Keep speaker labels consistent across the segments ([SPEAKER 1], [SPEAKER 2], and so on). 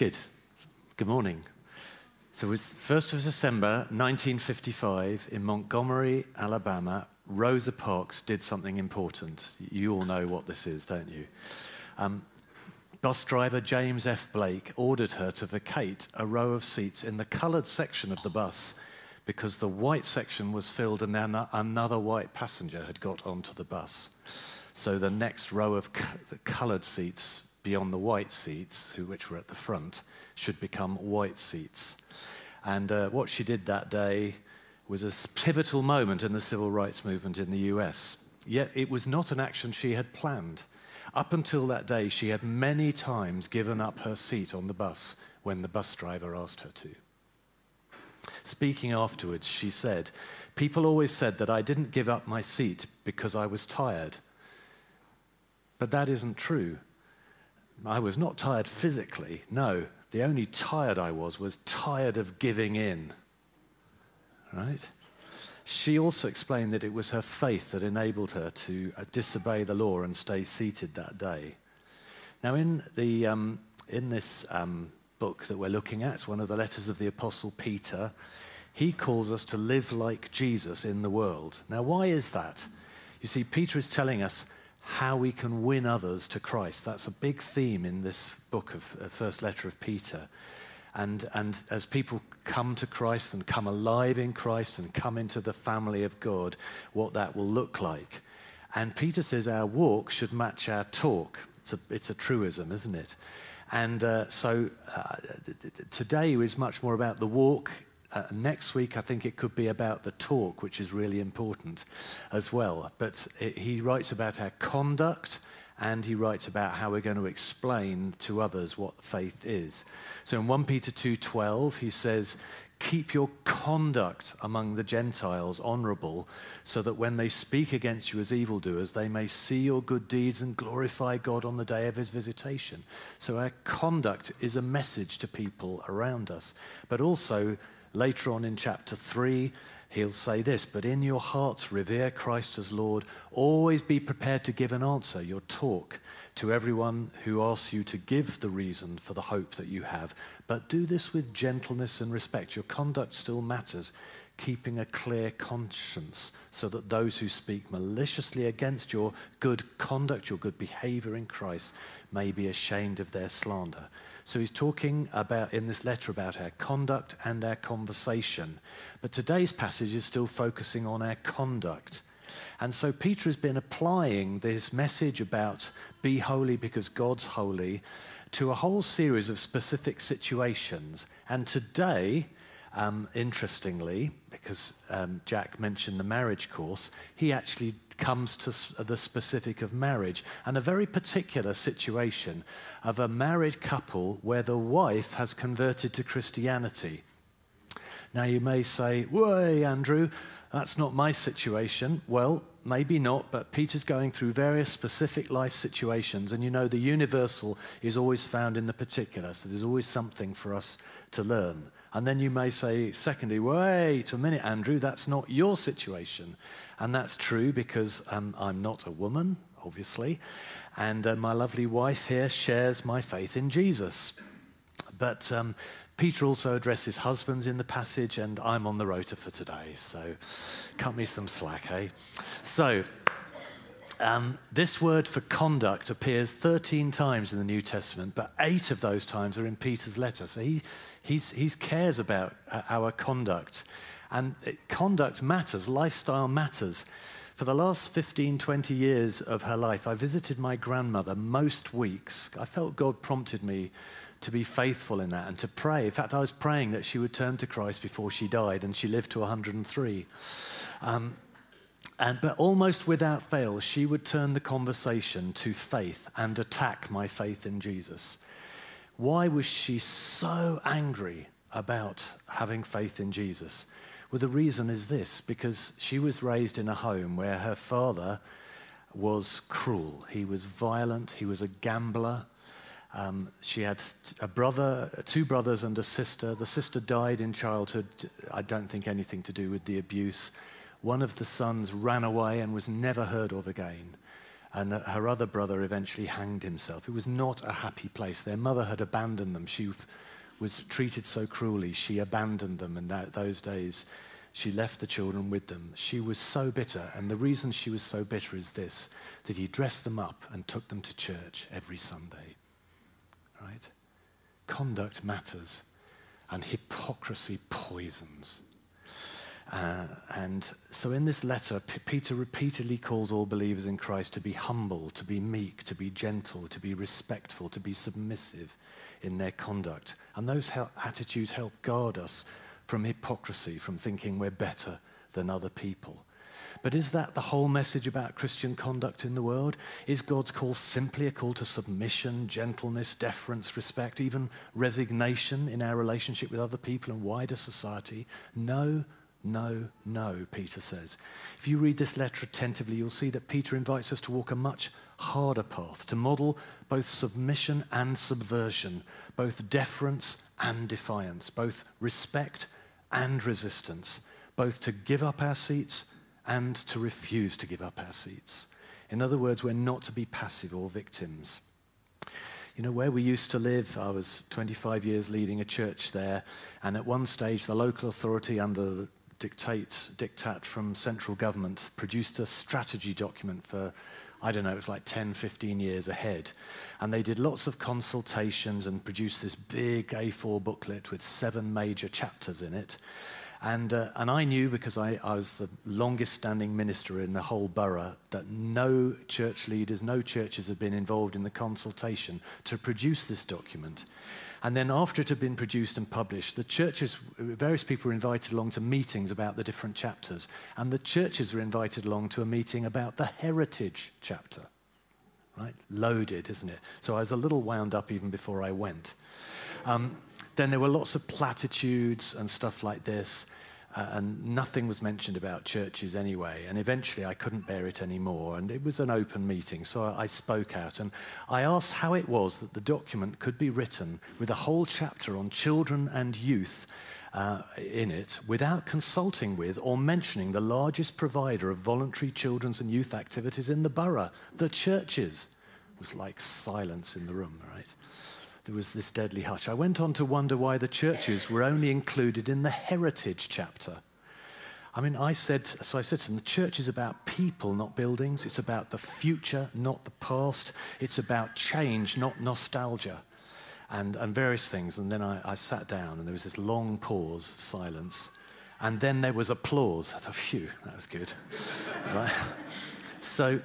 [SPEAKER 1] Good. Good morning. So it was 1st of December 1955 in Montgomery, Alabama. Rosa Parks did something important. You all know what this is, don't you? Um, bus driver James F. Blake ordered her to vacate a row of seats in the coloured section of the bus because the white section was filled and then another white passenger had got onto the bus. So the next row of coloured seats beyond the white seats, which were at the front, should become white seats. And uh, what she did that day was a pivotal moment in the civil rights movement in the US. Yet it was not an action she had planned. Up until that day, she had many times given up her seat on the bus when the bus driver asked her to. Speaking afterwards, she said, People always said that I didn't give up my seat because I was tired. But that isn't true. I was not tired physically. No, the only tired I was was tired of giving in. Right? She also explained that it was her faith that enabled her to uh, disobey the law and stay seated that day. Now, in, the, um, in this um, book that we're looking at, it's one of the letters of the Apostle Peter, he calls us to live like Jesus in the world. Now, why is that? You see, Peter is telling us how we can win others to Christ. That's a big theme in this book of uh, first letter of Peter. And, and as people come to Christ and come alive in Christ and come into the family of God, what that will look like. And Peter says our walk should match our talk. It's a, it's a truism, isn't it? And uh, so uh, today is much more about the walk uh, next week, I think it could be about the talk, which is really important as well. But it, he writes about our conduct and he writes about how we're going to explain to others what faith is. So in 1 Peter 2:12 he says, "Keep your conduct among the Gentiles honorable, so that when they speak against you as evildoers, they may see your good deeds and glorify God on the day of his visitation." So our conduct is a message to people around us, but also Later on in chapter 3, he'll say this But in your hearts, revere Christ as Lord. Always be prepared to give an answer, your talk, to everyone who asks you to give the reason for the hope that you have. But do this with gentleness and respect. Your conduct still matters, keeping a clear conscience, so that those who speak maliciously against your good conduct, your good behavior in Christ, may be ashamed of their slander. So he's talking about in this letter about our conduct and our conversation. But today's passage is still focusing on our conduct. And so Peter has been applying this message about be holy because God's holy to a whole series of specific situations. And today, um, interestingly, because um, Jack mentioned the marriage course, he actually comes to the specific of marriage and a very particular situation of a married couple where the wife has converted to Christianity. Now, you may say, Way, Andrew, that's not my situation. Well, maybe not, but Peter's going through various specific life situations, and you know the universal is always found in the particular, so there's always something for us to learn. And then you may say, secondly, wait a minute, Andrew, that's not your situation. And that's true because um, I'm not a woman, obviously. And uh, my lovely wife here shares my faith in Jesus. But um, Peter also addresses husbands in the passage, and I'm on the rota for today. So cut me some slack, eh? So, um, this word for conduct appears 13 times in the New Testament, but eight of those times are in Peter's letter. So he he's, he cares about uh, our conduct. And conduct matters, lifestyle matters. For the last 15, 20 years of her life, I visited my grandmother most weeks. I felt God prompted me to be faithful in that and to pray. In fact, I was praying that she would turn to Christ before she died, and she lived to 103. Um, and, but almost without fail, she would turn the conversation to faith and attack my faith in Jesus. Why was she so angry about having faith in Jesus? Well, the reason is this because she was raised in a home where her father was cruel. He was violent, he was a gambler. Um, she had a brother, two brothers, and a sister. The sister died in childhood. I don't think anything to do with the abuse. One of the sons ran away and was never heard of again. and her other brother eventually hanged himself. It was not a happy place. Their mother had abandoned them. She was treated so cruelly, she abandoned them, and that, those days she left the children with them. She was so bitter, and the reason she was so bitter is this that he dressed them up and took them to church every Sunday. Right? Conduct matters, and hypocrisy poisons. Uh, and so in this letter, P- Peter repeatedly calls all believers in Christ to be humble, to be meek, to be gentle, to be respectful, to be submissive in their conduct. And those attitudes help guard us from hypocrisy, from thinking we're better than other people. But is that the whole message about Christian conduct in the world? Is God's call simply a call to submission, gentleness, deference, respect, even resignation in our relationship with other people and wider society? No, no, no, Peter says. If you read this letter attentively, you'll see that Peter invites us to walk a much harder path, to model both submission and subversion, both deference and defiance, both respect and resistance, both to give up our seats and to refuse to give up our seats. In other words, we're not to be passive or victims. You know, where we used to live, I was 25 years leading a church there, and at one stage, the local authority, under dictate, diktat from central government, produced a strategy document for I don't know, it was like 10, 15 years ahead. And they did lots of consultations and produced this big A4 booklet with seven major chapters in it. And, uh, and I knew, because I, I was the longest standing minister in the whole borough, that no church leaders, no churches had been involved in the consultation to produce this document. And then after it had been produced and published, the churches, various people were invited along to meetings about the different chapters. And the churches were invited along to a meeting about the heritage chapter. Right? Loaded, isn't it? So I was a little wound up even before I went. Um, then there were lots of platitudes and stuff like this. Uh, and nothing was mentioned about churches anyway. And eventually I couldn't bear it anymore. And it was an open meeting, so I, spoke out. And I asked how it was that the document could be written with a whole chapter on children and youth uh, in it without consulting with or mentioning the largest provider of voluntary children's and youth activities in the borough, the churches. It was like silence in the room, right? There was this deadly hush. I went on to wonder why the churches were only included in the heritage chapter. I mean, I said, so I said to them, the church is about people, not buildings. It's about the future, not the past. It's about change, not nostalgia, and, and various things. And then I, I sat down, and there was this long pause, silence. And then there was applause. I thought, phew, that was good. right? So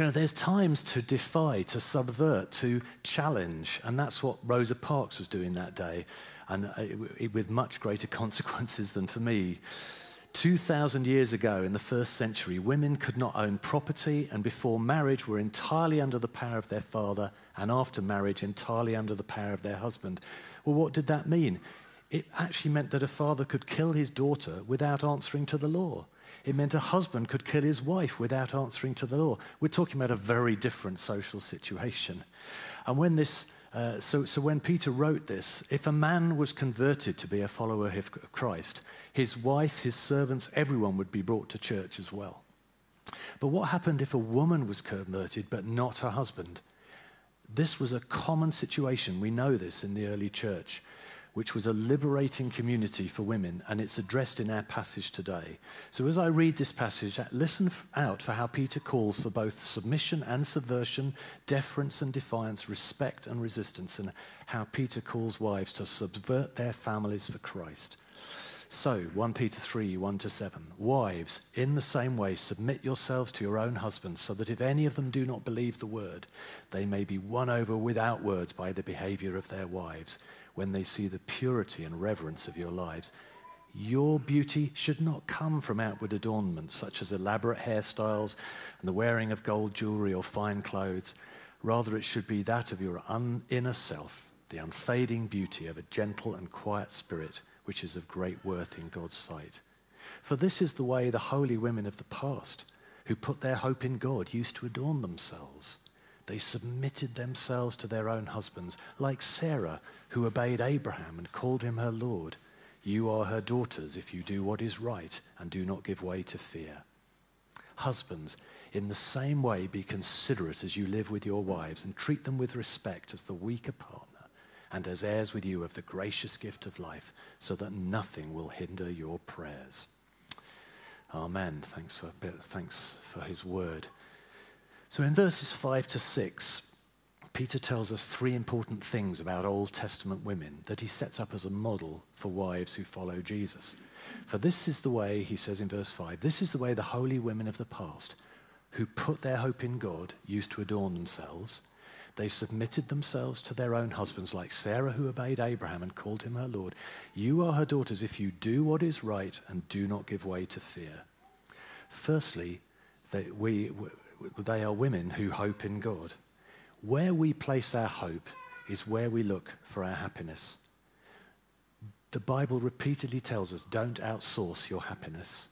[SPEAKER 1] you know, there's times to defy, to subvert, to challenge. And that's what Rosa Parks was doing that day, and it, with much greater consequences than for me. 2,000 years ago, in the first century, women could not own property, and before marriage were entirely under the power of their father, and after marriage, entirely under the power of their husband. Well, what did that mean? It actually meant that a father could kill his daughter without answering to the law. It meant a husband could kill his wife without answering to the law. We're talking about a very different social situation. And when this, uh, so, so when Peter wrote this, if a man was converted to be a follower of Christ, his wife, his servants, everyone would be brought to church as well. But what happened if a woman was converted but not her husband? This was a common situation. We know this in the early church which was a liberating community for women, and it's addressed in our passage today. So, as I read this passage, listen out for how Peter calls for both submission and subversion, deference and defiance, respect and resistance, and how Peter calls wives to subvert their families for Christ. So, 1 Peter 3 1 to 7. Wives, in the same way, submit yourselves to your own husbands, so that if any of them do not believe the word, they may be won over without words by the behavior of their wives when they see the purity and reverence of your lives. Your beauty should not come from outward adornments such as elaborate hairstyles and the wearing of gold jewelry or fine clothes. Rather, it should be that of your inner self, the unfading beauty of a gentle and quiet spirit, which is of great worth in God's sight. For this is the way the holy women of the past, who put their hope in God, used to adorn themselves they submitted themselves to their own husbands, like Sarah, who obeyed Abraham and called him her Lord. You are her daughters if you do what is right and do not give way to fear. Husbands, In the same way, be considerate as you live with your wives and treat them with respect as the weaker partner and as heirs with you of the gracious gift of life, so that nothing will hinder your prayers. Amen. Thanks for, thanks for his word. So in verses 5 to 6, Peter tells us three important things about Old Testament women that he sets up as a model for wives who follow Jesus. For this is the way, he says in verse 5, this is the way the holy women of the past who put their hope in God used to adorn themselves. They submitted themselves to their own husbands, like Sarah, who obeyed Abraham and called him her Lord. You are her daughters if you do what is right and do not give way to fear. Firstly, they, we, they are women who hope in God. Where we place our hope is where we look for our happiness. The Bible repeatedly tells us don't outsource your happiness.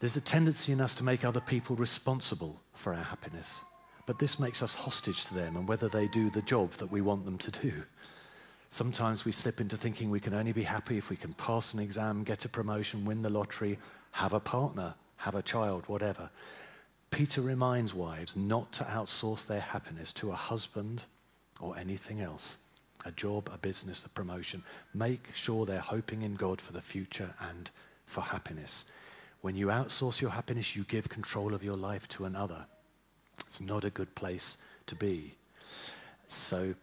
[SPEAKER 1] There's a tendency in us to make other people responsible for our happiness, but this makes us hostage to them and whether they do the job that we want them to do. Sometimes we slip into thinking we can only be happy if we can pass an exam, get a promotion, win the lottery, have a partner, have a child, whatever. Peter reminds wives not to outsource their happiness to a husband or anything else a job, a business, a promotion. Make sure they're hoping in God for the future and for happiness. When you outsource your happiness, you give control of your life to another. It's not a good place to be. So,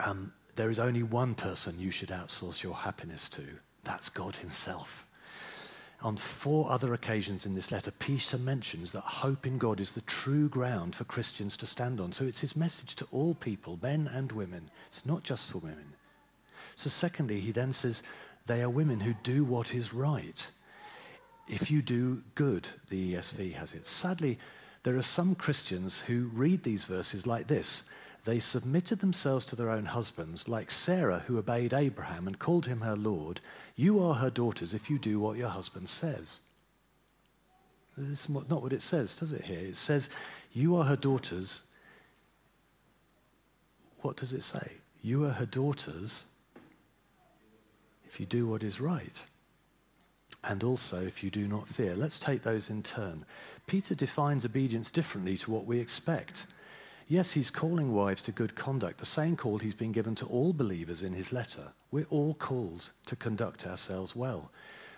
[SPEAKER 1] um, there is only one person you should outsource your happiness to. That's God Himself. On four other occasions in this letter, Peter mentions that hope in God is the true ground for Christians to stand on. So it's his message to all people, men and women. It's not just for women. So, secondly, he then says, they are women who do what is right. If you do good, the ESV has it. Sadly, there are some Christians who read these verses like this they submitted themselves to their own husbands, like Sarah, who obeyed Abraham and called him her Lord. You are her daughters if you do what your husband says. This is not what it says, does it here? It says, You are her daughters. What does it say? You are her daughters if you do what is right. And also if you do not fear. Let's take those in turn. Peter defines obedience differently to what we expect. Yes, he's calling wives to good conduct, the same call he's been given to all believers in his letter. We're all called to conduct ourselves well.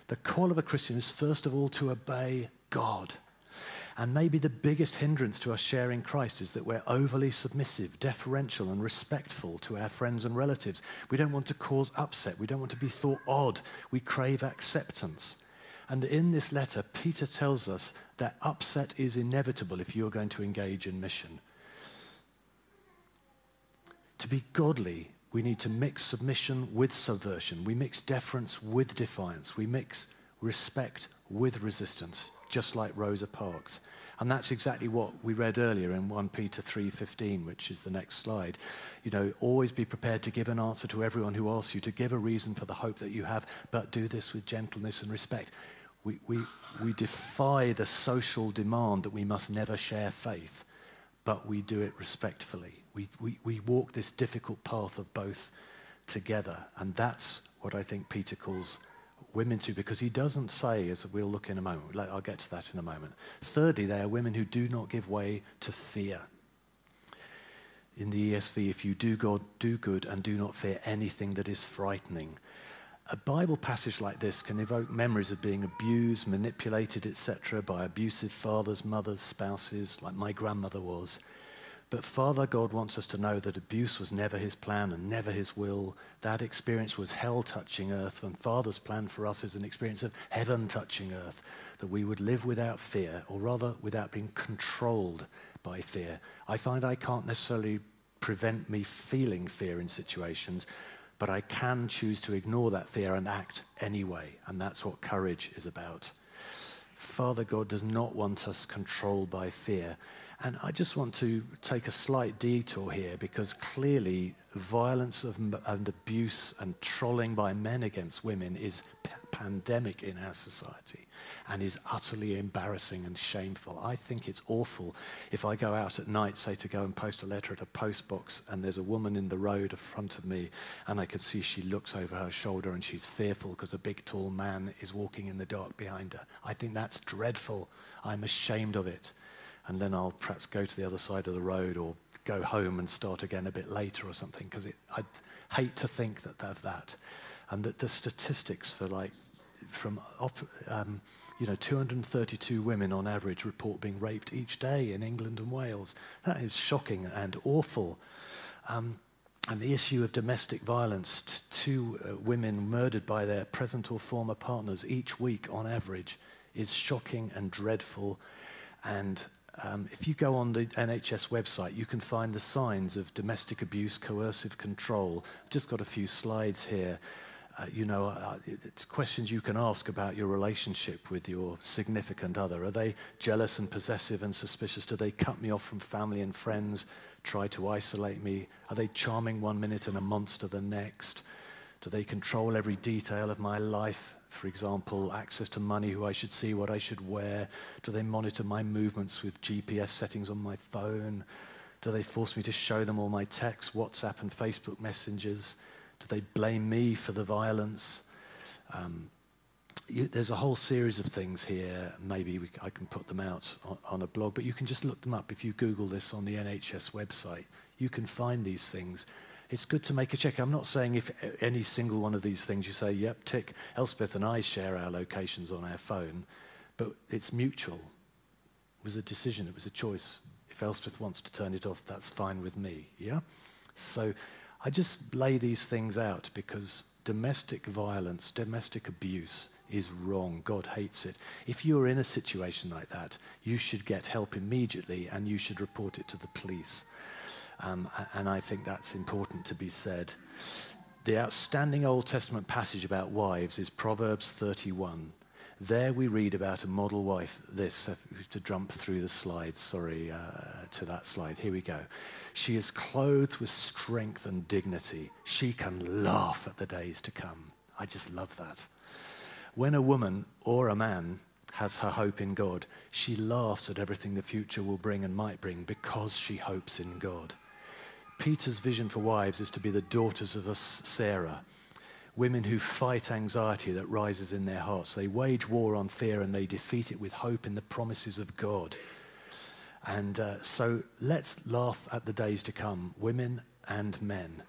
[SPEAKER 1] The call of a Christian is first of all to obey God. And maybe the biggest hindrance to us sharing Christ is that we're overly submissive, deferential, and respectful to our friends and relatives. We don't want to cause upset. We don't want to be thought odd. We crave acceptance. And in this letter, Peter tells us that upset is inevitable if you're going to engage in mission. To be godly, we need to mix submission with subversion. We mix deference with defiance. We mix respect with resistance, just like Rosa Parks. And that's exactly what we read earlier in 1 Peter 3:15, which is the next slide. You know, always be prepared to give an answer to everyone who asks you, to give a reason for the hope that you have, but do this with gentleness and respect. We, we, we defy the social demand that we must never share faith, but we do it respectfully. We, we, we walk this difficult path of both together. And that's what I think Peter calls women to, because he doesn't say, as we'll look in a moment, I'll get to that in a moment. Thirdly, they are women who do not give way to fear. In the ESV, if you do God, do good and do not fear anything that is frightening. A Bible passage like this can evoke memories of being abused, manipulated, etc., by abusive fathers, mothers, spouses, like my grandmother was. But Father God wants us to know that abuse was never his plan and never his will. That experience was hell touching earth, and Father's plan for us is an experience of heaven touching earth, that we would live without fear, or rather without being controlled by fear. I find I can't necessarily prevent me feeling fear in situations, but I can choose to ignore that fear and act anyway, and that's what courage is about. Father God does not want us controlled by fear. And I just want to take a slight detour here because clearly violence of, and abuse and trolling by men against women is pandemic in our society and is utterly embarrassing and shameful. I think it's awful if I go out at night, say to go and post a letter at a post box, and there's a woman in the road in front of me, and I can see she looks over her shoulder and she's fearful because a big tall man is walking in the dark behind her. I think that's dreadful. I'm ashamed of it. And then I'll perhaps go to the other side of the road or go home and start again a bit later or something because I'd hate to think that of that. And that the statistics for like from um, you know 232 women on average report being raped each day in England and Wales. That is shocking and awful. Um, and the issue of domestic violence, two uh, women murdered by their present or former partners each week on average, is shocking and dreadful. And um, if you go on the NHS website, you can find the signs of domestic abuse, coercive control. I've just got a few slides here. Uh, you know, uh, it's questions you can ask about your relationship with your significant other. Are they jealous and possessive and suspicious? Do they cut me off from family and friends, try to isolate me? Are they charming one minute and a monster the next? Do they control every detail of my life? For example, access to money, who I should see, what I should wear. Do they monitor my movements with GPS settings on my phone? Do they force me to show them all my texts, WhatsApp, and Facebook messages? Do they blame me for the violence? Um, you, there's a whole series of things here. Maybe we, I can put them out on, on, a blog, but you can just look them up. If you Google this on the NHS website, you can find these things it's good to make a check. I'm not saying if any single one of these things you say, yep, tick, Elspeth and I share our locations on our phone, but it's mutual. It was a decision, it was a choice. If Elspeth wants to turn it off, that's fine with me, yeah? So I just lay these things out because domestic violence, domestic abuse is wrong. God hates it. If you're in a situation like that, you should get help immediately and you should report it to the police. Um, and I think that's important to be said. The outstanding Old Testament passage about wives is Proverbs 31. There we read about a model wife. This, uh, to jump through the slides, sorry, uh, to that slide. Here we go. She is clothed with strength and dignity. She can laugh at the days to come. I just love that. When a woman or a man has her hope in God, she laughs at everything the future will bring and might bring because she hopes in God. Peter's vision for wives is to be the daughters of a Sarah, women who fight anxiety that rises in their hearts. They wage war on fear and they defeat it with hope in the promises of God. And uh, so let's laugh at the days to come, women and men.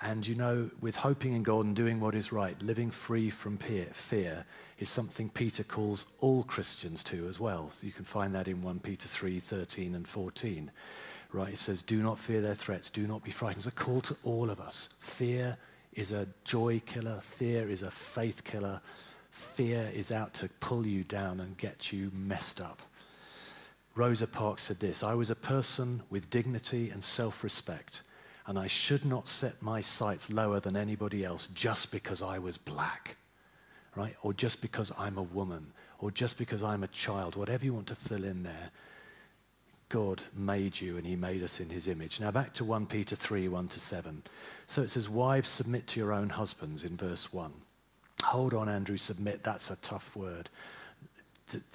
[SPEAKER 1] And you know, with hoping in God and doing what is right, living free from fear is something Peter calls all Christians to as well. So you can find that in 1 Peter 3 13 and 14 right? It says, do not fear their threats, do not be frightened. It's a call to all of us. Fear is a joy killer, fear is a faith killer, fear is out to pull you down and get you messed up. Rosa Parks said this I was a person with dignity and self respect, and I should not set my sights lower than anybody else just because I was black, right? Or just because I'm a woman, or just because I'm a child, whatever you want to fill in there. God made you and he made us in his image. Now back to 1 Peter 3 1 to 7. So it says, Wives, submit to your own husbands in verse 1. Hold on, Andrew, submit. That's a tough word.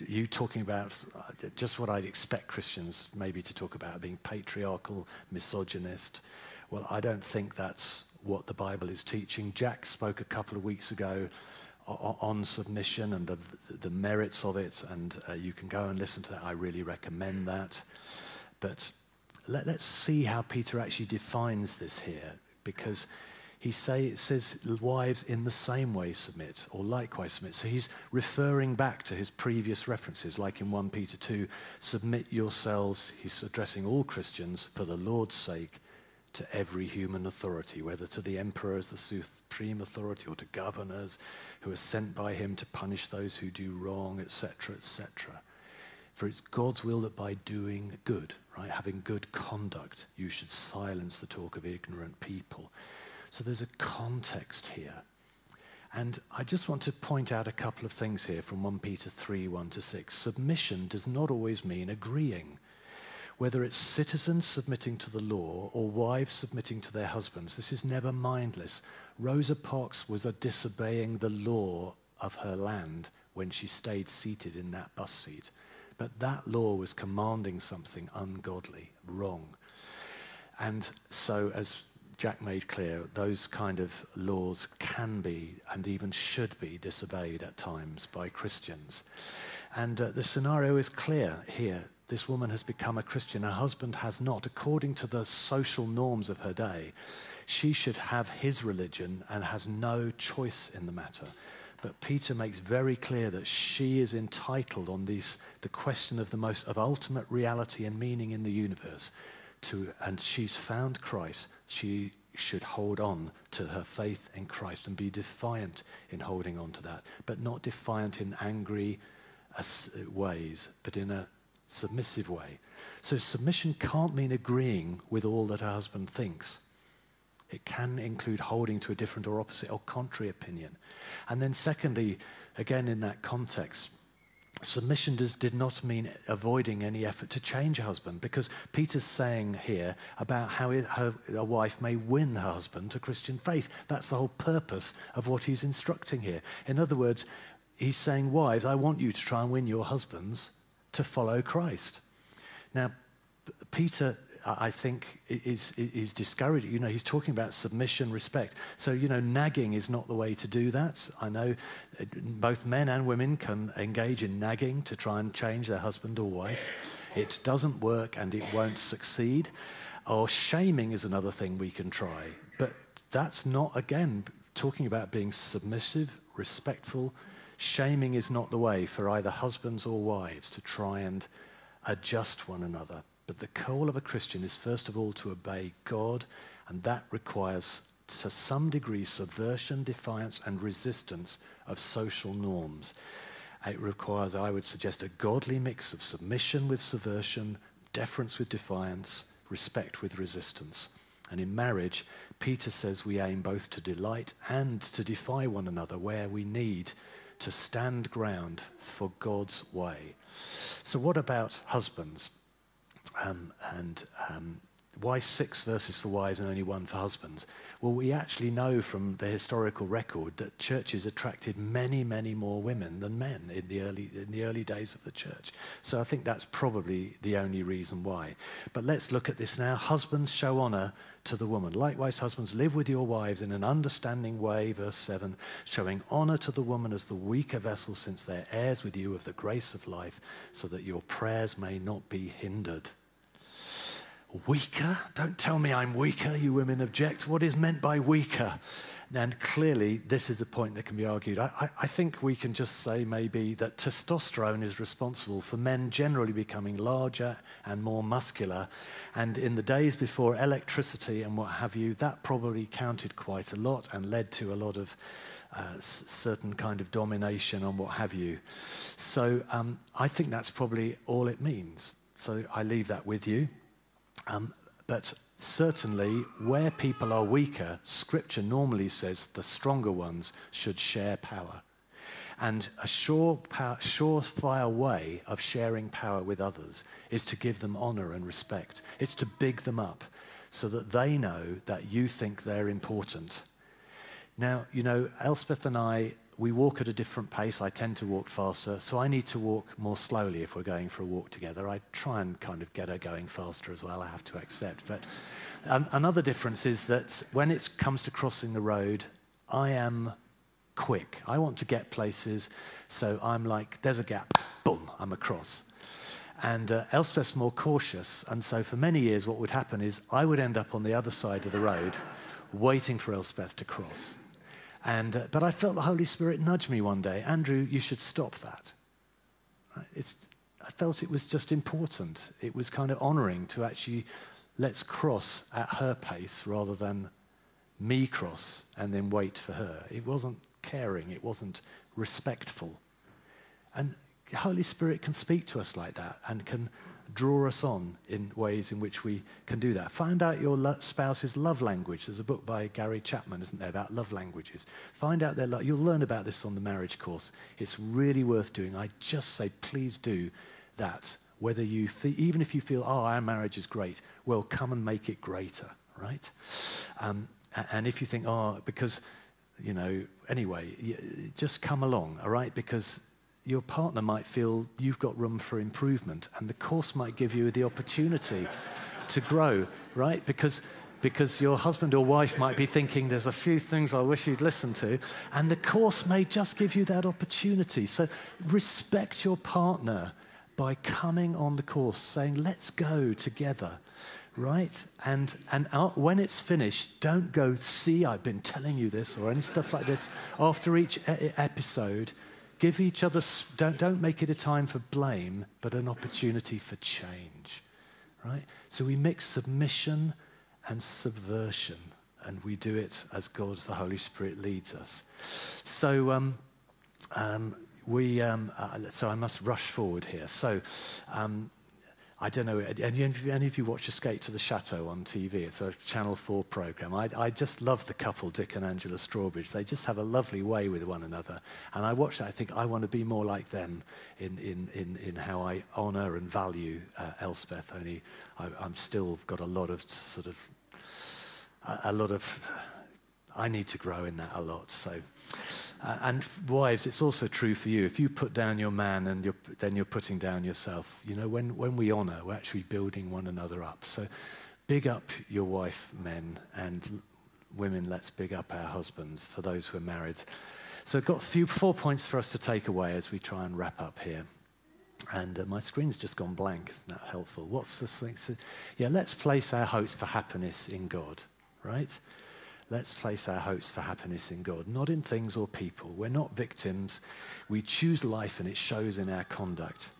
[SPEAKER 1] You talking about uh, just what I'd expect Christians maybe to talk about, being patriarchal, misogynist. Well, I don't think that's what the Bible is teaching. Jack spoke a couple of weeks ago on submission and the, the merits of it, and uh, you can go and listen to that. I really recommend that. But let, us see how Peter actually defines this here, because he say, it says, wives in the same way submit, or likewise submit. So he's referring back to his previous references, like in 1 Peter 2, submit yourselves, he's addressing all Christians, for the Lord's sake, to every human authority, whether to the emperor as the supreme authority or to governors who are sent by him to punish those who do wrong, etc., etc. For it's God's will that by doing good, right, having good conduct, you should silence the talk of ignorant people. So there's a context here. And I just want to point out a couple of things here from 1 Peter 3 1 to 6. Submission does not always mean agreeing whether it's citizens submitting to the law or wives submitting to their husbands, this is never mindless. Rosa Parks was disobeying the law of her land when she stayed seated in that bus seat. But that law was commanding something ungodly, wrong. And so, as Jack made clear, those kind of laws can be and even should be disobeyed at times by Christians. And uh, the scenario is clear here. This woman has become a Christian. Her husband has not. According to the social norms of her day, she should have his religion and has no choice in the matter. But Peter makes very clear that she is entitled on these, the question of the most of ultimate reality and meaning in the universe. To, and she's found Christ. She should hold on to her faith in Christ and be defiant in holding on to that, but not defiant in angry ways, but in a submissive way. So submission can't mean agreeing with all that her husband thinks. It can include holding to a different or opposite or contrary opinion. And then, secondly, again in that context, submission does, did not mean avoiding any effort to change a husband, because Peter's saying here about how her, a wife may win her husband to Christian faith. That's the whole purpose of what he's instructing here. In other words, he's saying, Wives, I want you to try and win your husbands to follow Christ. Now, Peter I think, is, is discouraging. You know, he's talking about submission, respect. So, you know, nagging is not the way to do that. I know uh, both men and women can engage in nagging to try and change their husband or wife. It doesn't work and it won't succeed. Or shaming is another thing we can try. But that's not, again, talking about being submissive, respectful. Shaming is not the way for either husbands or wives to try and adjust one another. But the call of a Christian is first of all to obey God, and that requires to some degree subversion, defiance, and resistance of social norms. It requires, I would suggest, a godly mix of submission with subversion, deference with defiance, respect with resistance. And in marriage, Peter says we aim both to delight and to defy one another where we need to stand ground for God's way. So, what about husbands? Um, and um, why six verses for wives and only one for husbands? Well, we actually know from the historical record that churches attracted many, many more women than men in the early, in the early days of the church. So I think that's probably the only reason why. But let's look at this now. Husbands show honor to the woman. Likewise, husbands, live with your wives in an understanding way, verse 7, showing honor to the woman as the weaker vessel, since they're heirs with you of the grace of life, so that your prayers may not be hindered. Weaker? Don't tell me I'm weaker, you women object. What is meant by weaker? And clearly, this is a point that can be argued. I, I, think we can just say maybe that testosterone is responsible for men generally becoming larger and more muscular. And in the days before electricity and what have you, that probably counted quite a lot and led to a lot of uh, certain kind of domination on what have you. So um, I think that's probably all it means. So I leave that with you. Um, but certainly, where people are weaker, Scripture normally says the stronger ones should share power. And a sure power, surefire way of sharing power with others is to give them honor and respect. It's to big them up so that they know that you think they're important. Now, you know, Elspeth and I we walk at a different pace. I tend to walk faster, so I need to walk more slowly if we're going for a walk together. I try and kind of get her going faster as well, I have to accept. But um, another difference is that when it comes to crossing the road, I am quick. I want to get places, so I'm like, there's a gap, boom, I'm across. And uh, Elspeth's more cautious, and so for many years, what would happen is I would end up on the other side of the road waiting for Elspeth to cross. And, uh, but I felt the Holy Spirit nudge me one day Andrew, you should stop that. It's, I felt it was just important. It was kind of honoring to actually let's cross at her pace rather than me cross and then wait for her. It wasn't caring, it wasn't respectful. And the Holy Spirit can speak to us like that and can draw us on in ways in which we can do that. Find out your spouse's love language. There's a book by Gary Chapman, isn't there, about love languages. Find out their love. You'll learn about this on the marriage course. It's really worth doing. I just say, please do that. Whether you, even if you feel, oh, our marriage is great, well, come and make it greater, right? Um, and if you think, oh, because you know, anyway, just come along, all right? Because your partner might feel you've got room for improvement, and the course might give you the opportunity to grow, right? Because because your husband or wife might be thinking there's a few things I wish you'd listen to, and the course may just give you that opportunity. So respect your partner by coming on the course, saying, let's go together right? And, and uh, when it's finished, don't go, see, I've been telling you this, or any stuff like this. After each e- episode, give each other, don't, don't make it a time for blame, but an opportunity for change, right? So we mix submission and subversion, and we do it as God, the Holy Spirit, leads us. So, um, um, we, um, uh, so I must rush forward here. So, um, I don't know, any, of you watch Escape to the Chateau on TV? It's a Channel 4 program. I, I just love the couple, Dick and Angela Strawbridge. They just have a lovely way with one another. And I watch that, I think I want to be more like them in, in, in, in how I honor and value uh, Elspeth, only I, I'm still got a lot of sort of, a, a lot of, I need to grow in that a lot. So uh, and wives, it's also true for you. If you put down your man, and you're, then you're putting down yourself. You know, when, when we honor, we're actually building one another up. So big up your wife, men, and women, let's big up our husbands for those who are married. So I've got a few, four points for us to take away as we try and wrap up here. And uh, my screen's just gone blank. Isn't that helpful? What's this thing? So, yeah, let's place our hopes for happiness in God, right? Let's place our hopes for happiness in God, not in things or people. We're not victims. We choose life and it shows in our conduct.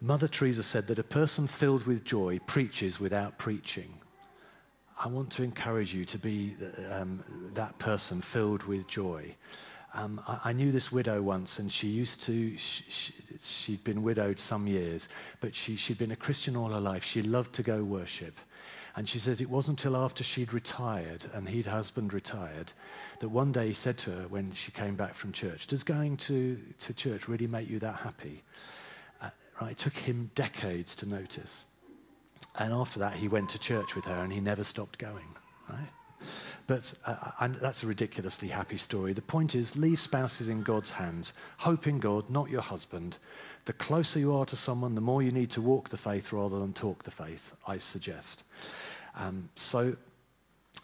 [SPEAKER 1] Mother Teresa said that a person filled with joy preaches without preaching. I want to encourage you to be um, that person filled with joy. Um, I, I, knew this widow once, and she used to, she, had been widowed some years, but she, she'd been a Christian all her life. She loved to go worship. And she says it wasn't until after she'd retired and he'd husband retired that one day he said to her when she came back from church, Does going to, to church really make you that happy? Uh, right, it took him decades to notice. And after that, he went to church with her and he never stopped going. Right? But uh, and that's a ridiculously happy story. The point is, leave spouses in God's hands. Hope in God, not your husband. The closer you are to someone, the more you need to walk the faith rather than talk the faith, I suggest. Um, so,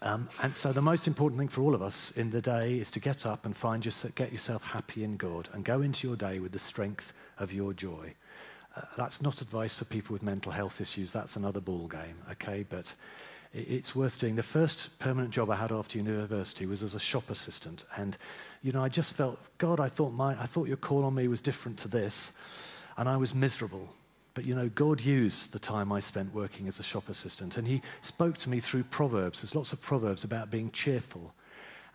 [SPEAKER 1] um, and so the most important thing for all of us in the day is to get up and find yourself, get yourself happy in God and go into your day with the strength of your joy. Uh, that's not advice for people with mental health issues. That's another ball game, okay? But it's worth doing. The first permanent job I had after university was as a shop assistant, and you know I just felt God. I thought my I thought your call on me was different to this, and I was miserable. But you know, God used the time I spent working as a shop assistant, and He spoke to me through Proverbs. There's lots of Proverbs about being cheerful.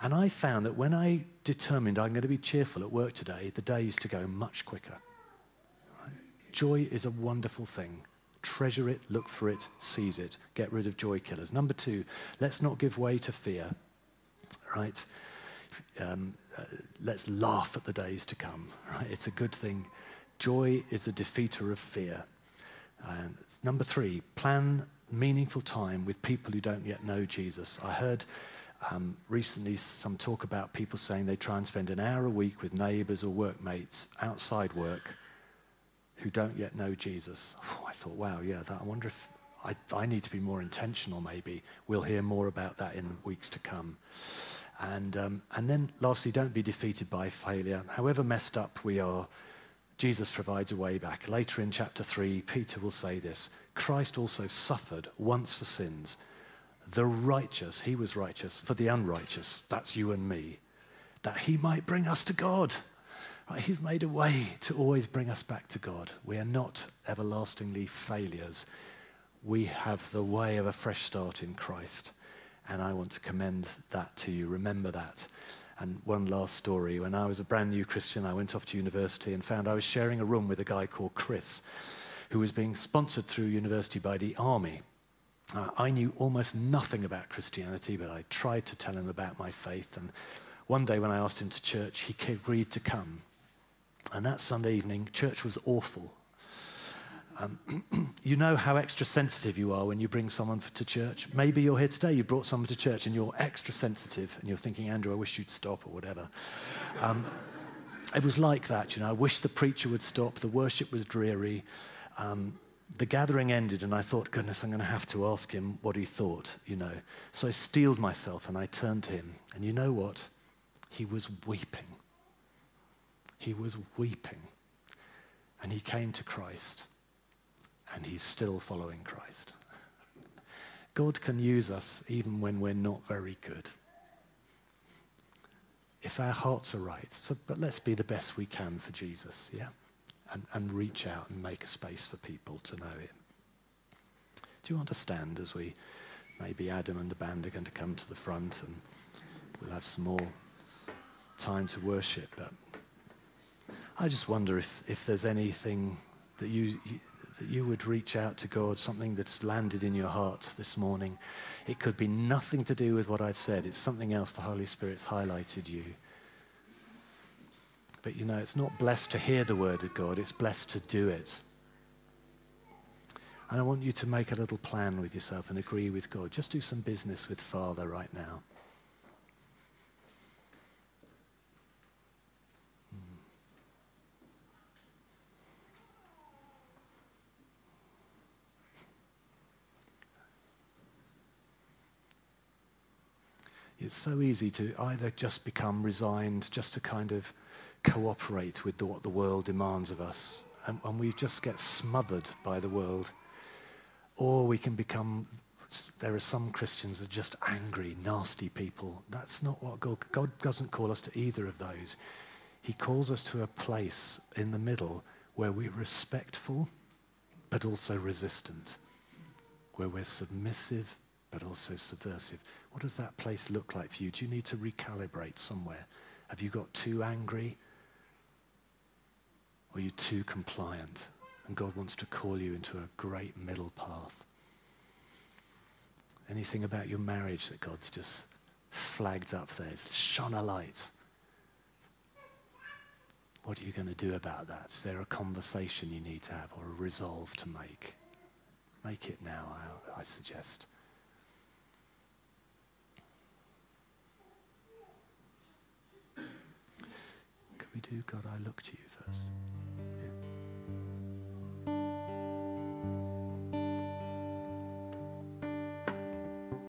[SPEAKER 1] And I found that when I determined I'm going to be cheerful at work today, the day used to go much quicker. Joy is a wonderful thing. Treasure it, look for it, seize it, get rid of joy killers. Number two, let's not give way to fear. Right? Um, uh, let's laugh at the days to come. Right? It's a good thing. Joy is a defeater of fear. Number three, plan meaningful time with people who don't yet know Jesus. I heard um, recently some talk about people saying they try and spend an hour a week with neighbors or workmates outside work who don't yet know Jesus. Oh, I thought, wow, yeah, that, I wonder if I, I need to be more intentional maybe. We'll hear more about that in weeks to come. And, um, and then lastly, don't be defeated by failure. However messed up we are, Jesus provides a way back. Later in chapter 3, Peter will say this Christ also suffered once for sins. The righteous, he was righteous, for the unrighteous, that's you and me, that he might bring us to God. Right, he's made a way to always bring us back to God. We are not everlastingly failures. We have the way of a fresh start in Christ. And I want to commend that to you. Remember that. And one last story. When I was a brand new Christian, I went off to university and found I was sharing a room with a guy called Chris, who was being sponsored through university by the army. Uh, I knew almost nothing about Christianity, but I tried to tell him about my faith. And one day when I asked him to church, he agreed to come. And that Sunday evening, church was awful. Um, you know how extra sensitive you are when you bring someone to church. Maybe you're here today, you brought someone to church and you're extra sensitive and you're thinking, Andrew, I wish you'd stop or whatever. Um, it was like that, you know. I wish the preacher would stop, the worship was dreary. Um, the gathering ended, and I thought, goodness, I'm going to have to ask him what he thought, you know. So I steeled myself and I turned to him. And you know what? He was weeping. He was weeping. And he came to Christ and he's still following Christ. God can use us even when we're not very good. If our hearts are right. So, but let's be the best we can for Jesus, yeah? And, and reach out and make a space for people to know him. Do you understand as we, maybe Adam and the band are going to come to the front and we'll have some more time to worship. But I just wonder if, if there's anything that you, you that you would reach out to God, something that's landed in your heart this morning. It could be nothing to do with what I've said, it's something else the Holy Spirit's highlighted you. But you know, it's not blessed to hear the word of God, it's blessed to do it. And I want you to make a little plan with yourself and agree with God. Just do some business with Father right now. It's so easy to either just become resigned, just to kind of cooperate with the, what the world demands of us, and, and we just get smothered by the world. Or we can become, there are some Christians that are just angry, nasty people. That's not what God, God doesn't call us to either of those. He calls us to a place in the middle where we're respectful, but also resistant, where we're submissive, but also subversive. What does that place look like for you? Do you need to recalibrate somewhere? Have you got too angry? Or are you too compliant? And God wants to call you into a great middle path. Anything about your marriage that God's just flagged up there, shone a light. What are you going to do about that? Is there a conversation you need to have or a resolve to make? Make it now, I, I suggest. We do, God, I look to you first.